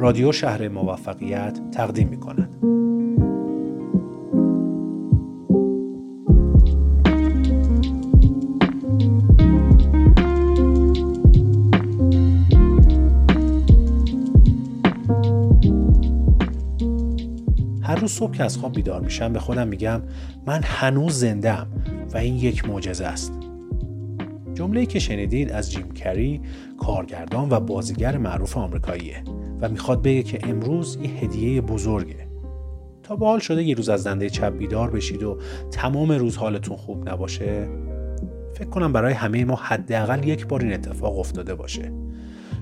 رادیو شهر موفقیت تقدیم می کند. هر روز صبح که از خواب بیدار میشم به خودم میگم من هنوز زنده و این یک معجزه است. جمله‌ای که شنیدید از جیم کری کارگردان و بازیگر معروف آمریکاییه و می‌خواد بگه که امروز یه هدیه بزرگه. تا به حال شده یه روز از دنده چپ بیدار بشید و تمام روز حالتون خوب نباشه. فکر کنم برای همه ما حداقل یک بار این اتفاق افتاده باشه.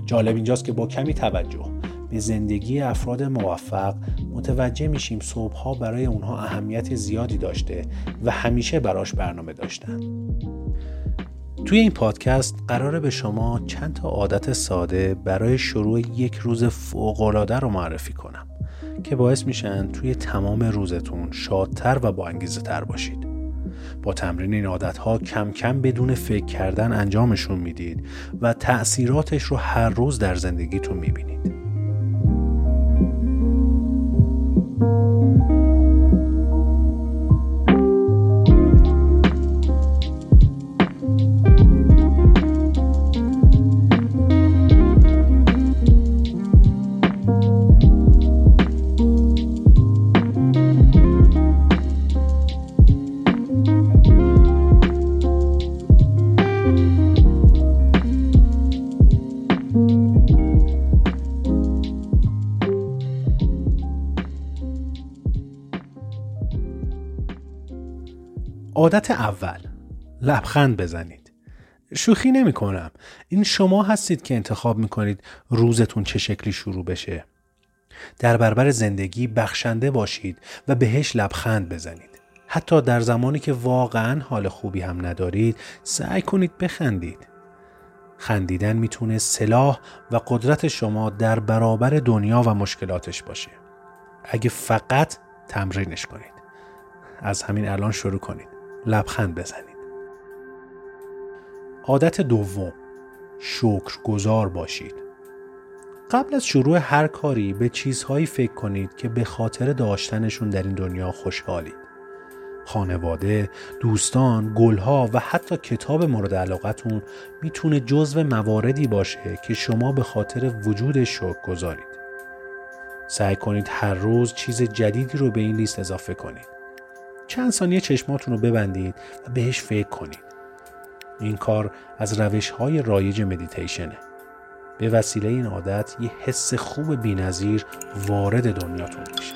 جالب اینجاست که با کمی توجه به زندگی افراد موفق متوجه میشیم صبحها برای اونها اهمیت زیادی داشته و همیشه براش برنامه داشتن. توی این پادکست قراره به شما چند تا عادت ساده برای شروع یک روز فوقالعاده رو معرفی کنم که باعث میشن توی تمام روزتون شادتر و با انگیزه تر باشید. با تمرین این عادت ها کم کم بدون فکر کردن انجامشون می‌دید و تأثیراتش رو هر روز در زندگیتون می‌بینید. عادت اول. لبخند بزنید. شوخی نمی کنم. این شما هستید که انتخاب می کنید روزتون چه شکلی شروع بشه. در برابر زندگی بخشنده باشید و بهش لبخند بزنید. حتی در زمانی که واقعا حال خوبی هم ندارید سعی کنید بخندید. خندیدن می‌تونه سلاح و قدرت شما در برابر دنیا و مشکلاتش باشه. اگه فقط تمرینش کنید. از همین الان شروع کنید. لبخند بزنید. عادت دوم شکر گذار باشید. قبل از شروع هر کاری به چیزهایی فکر کنید که به خاطر داشتنشون در این دنیا خوشحالید. خانواده، دوستان، گلها و حتی کتاب مورد علاقتون می‌تونه جزو مواردی باشه که شما به خاطر وجود شکر گذارید. سعی کنید هر روز چیز جدیدی رو به این لیست اضافه کنید. چند ثانیه چشماتون رو ببندید و بهش فکر کنید. این کار از روش های رایج مدیتیشنه. به وسیله این عادت یه حس خوب بینظیر وارد دنیاتون میشه.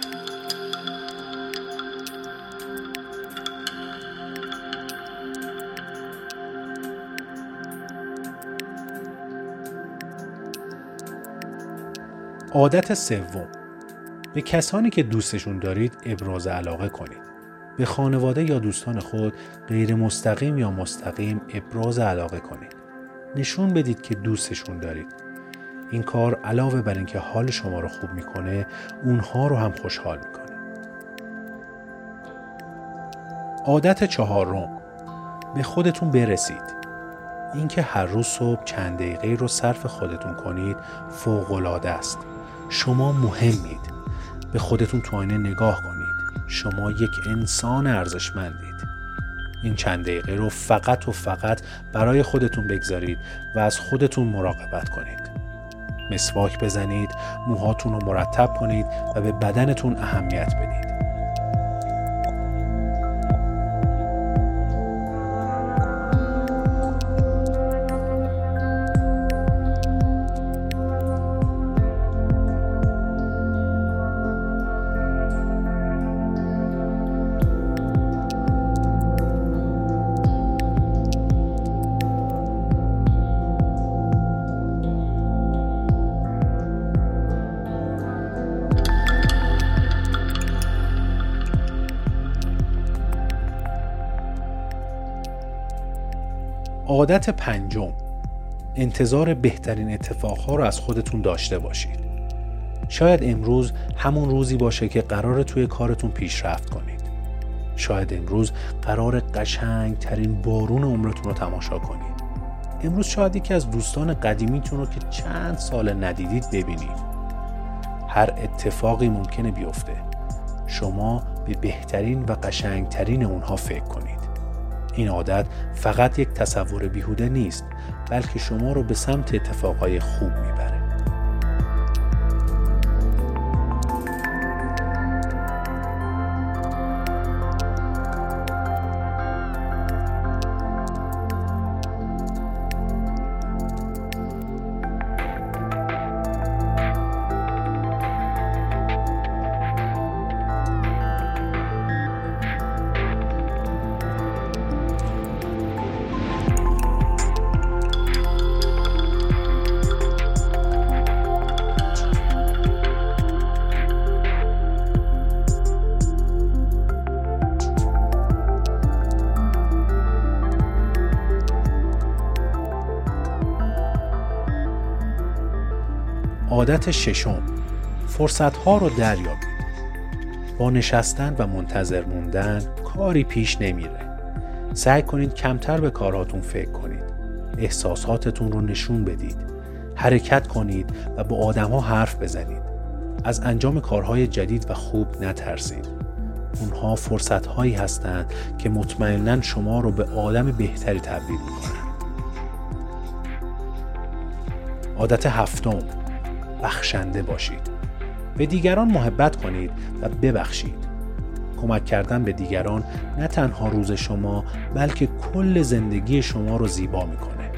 عادت سوم به کسانی که دوستشون دارید ابراز علاقه کنید. به خانواده یا دوستان خود غیر مستقیم یا مستقیم ابراز علاقه کنید. نشون بدید که دوستشون دارید. این کار علاوه بر اینکه حال شما رو خوب می‌کنه اونها رو هم خوشحال می‌کنه. عادت چهارم به خودتون برسید. اینکه هر روز صبح چند دقیقه رو صرف خودتون کنید فوق است. شما مهمید. به خودتون تو آینه نگاه کنید. شما یک انسان ارزشمندید. این چند دقیقه رو فقط و فقط برای خودتون بگذارید و از خودتون مراقبت کنید. مسواک بزنید موهاتون رو مرتب کنید و به بدنتون اهمیت بدید. عادت پنجم انتظار بهترین اتفاقها رو از خودتون داشته باشید. شاید امروز همون روزی باشه که قرار توی کارتون پیشرفت کنید. شاید امروز قرار قشنگ ترین بارون عمرتون رو تماشا کنید. امروز شاید یکی از دوستان قدیمیتون رو که چند سال ندیدید ببینید. هر اتفاقی ممکنه بیفته. شما به بهترین و قشنگترین اونها فکر کنید. این عادت فقط یک تصور بیهوده نیست بلکه شما رو به سمت اتفاقای خوب می‌بره. عادت ششم فرصت ها رو دریابید با نشستن و منتظر موندن کاری پیش نمیره. سعی کنید کمتر به کارهاتون فکر کنید. احساساتتون رو نشون بدید. حرکت کنید و با آدمها حرف بزنید. از انجام کارهای جدید و خوب نترسید. اونها فرصت هایی هستند که مطمئنا شما رو به آدم بهتری تبدیل می‌کنن. عادت هفتم. بخشنده باشید. به دیگران محبت کنید و ببخشید. کمک کردن به دیگران نه تنها روز شما بلکه کل زندگی شما رو زیبا می‌کنه.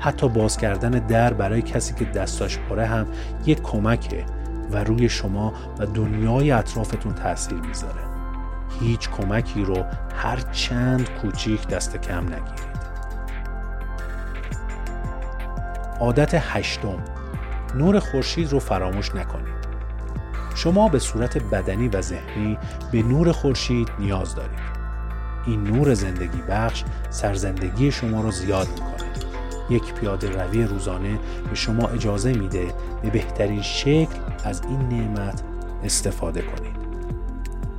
حتی باز کردن در برای کسی که دستاش پره هم یک کمکه و روی شما و دنیای اطرافتون تاثیر می‌ذاره. هیچ کمکی رو هر چند کوچیک دست کم نگیرید. عادت هشتم. نور خورشید رو فراموش نکنید. شما به صورت بدنی و ذهنی به نور خورشید نیاز دارید. این نور زندگی بخش سرزندگی شما رو زیاد می‌کنه. یک پیاده روی روزانه به شما اجازه میده به بهترین شکل از این نعمت استفاده کنید.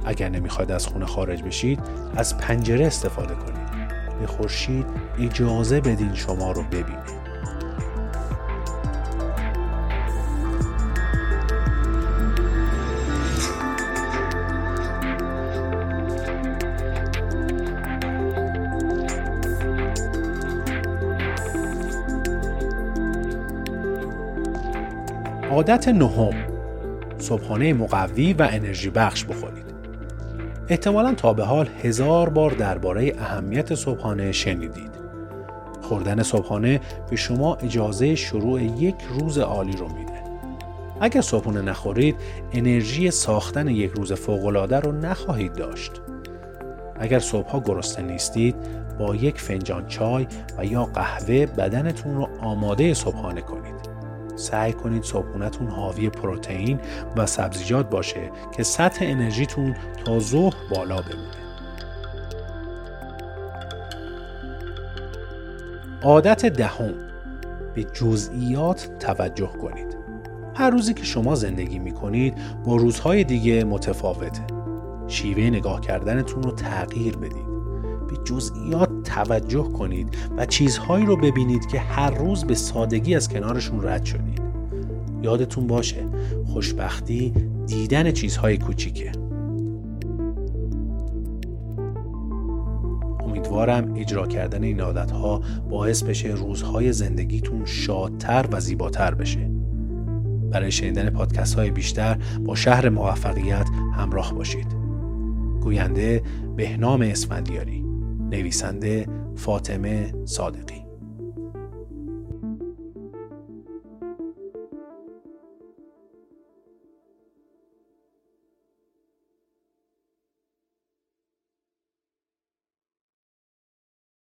اگر نمی‌خواید از خونه خارج بشید از پنجره استفاده کنید. به خورشید اجازه بدین شما رو ببینید. عادت نهم صبحانه مقوی و انرژی بخش بخورید. احتمالا تا به حال هزار بار درباره اهمیت صبحانه شنیدید. خوردن صبحانه به شما اجازه شروع یک روز عالی رو میده. اگر صبحانه نخورید، انرژی ساختن یک روز فوق‌العاده رو نخواهید داشت. اگر صبحها گرسنه نیستید، با یک فنجان چای و یا قهوه بدنتون رو آماده صبحانه کنید. سعی کنید صبحونتون حاوی پروتئین و سبزیجات باشه که سطح انرژیتون تا ظهر بالا بمونه. عادت دهم به جزئیات توجه کنید. هر روزی که شما زندگی می کنید با روزهای دیگه متفاوته. شیوه نگاه کردنتون رو تغییر بدید. به جزئیات توجه کنید و چیزهایی رو ببینید که هر روز به سادگی از کنارشون رد شدید. یادتون باشه خوشبختی دیدن چیزهای کوچیکه. امیدوارم اجرا کردن این عادتها باعث بشه روزهای زندگیتون شادتر و زیباتر بشه. برای شنیدن پادکست های بیشتر با شهر موفقیت همراه باشید. گوینده بهنام اسفندیاری نویسنده فاطمه صادقی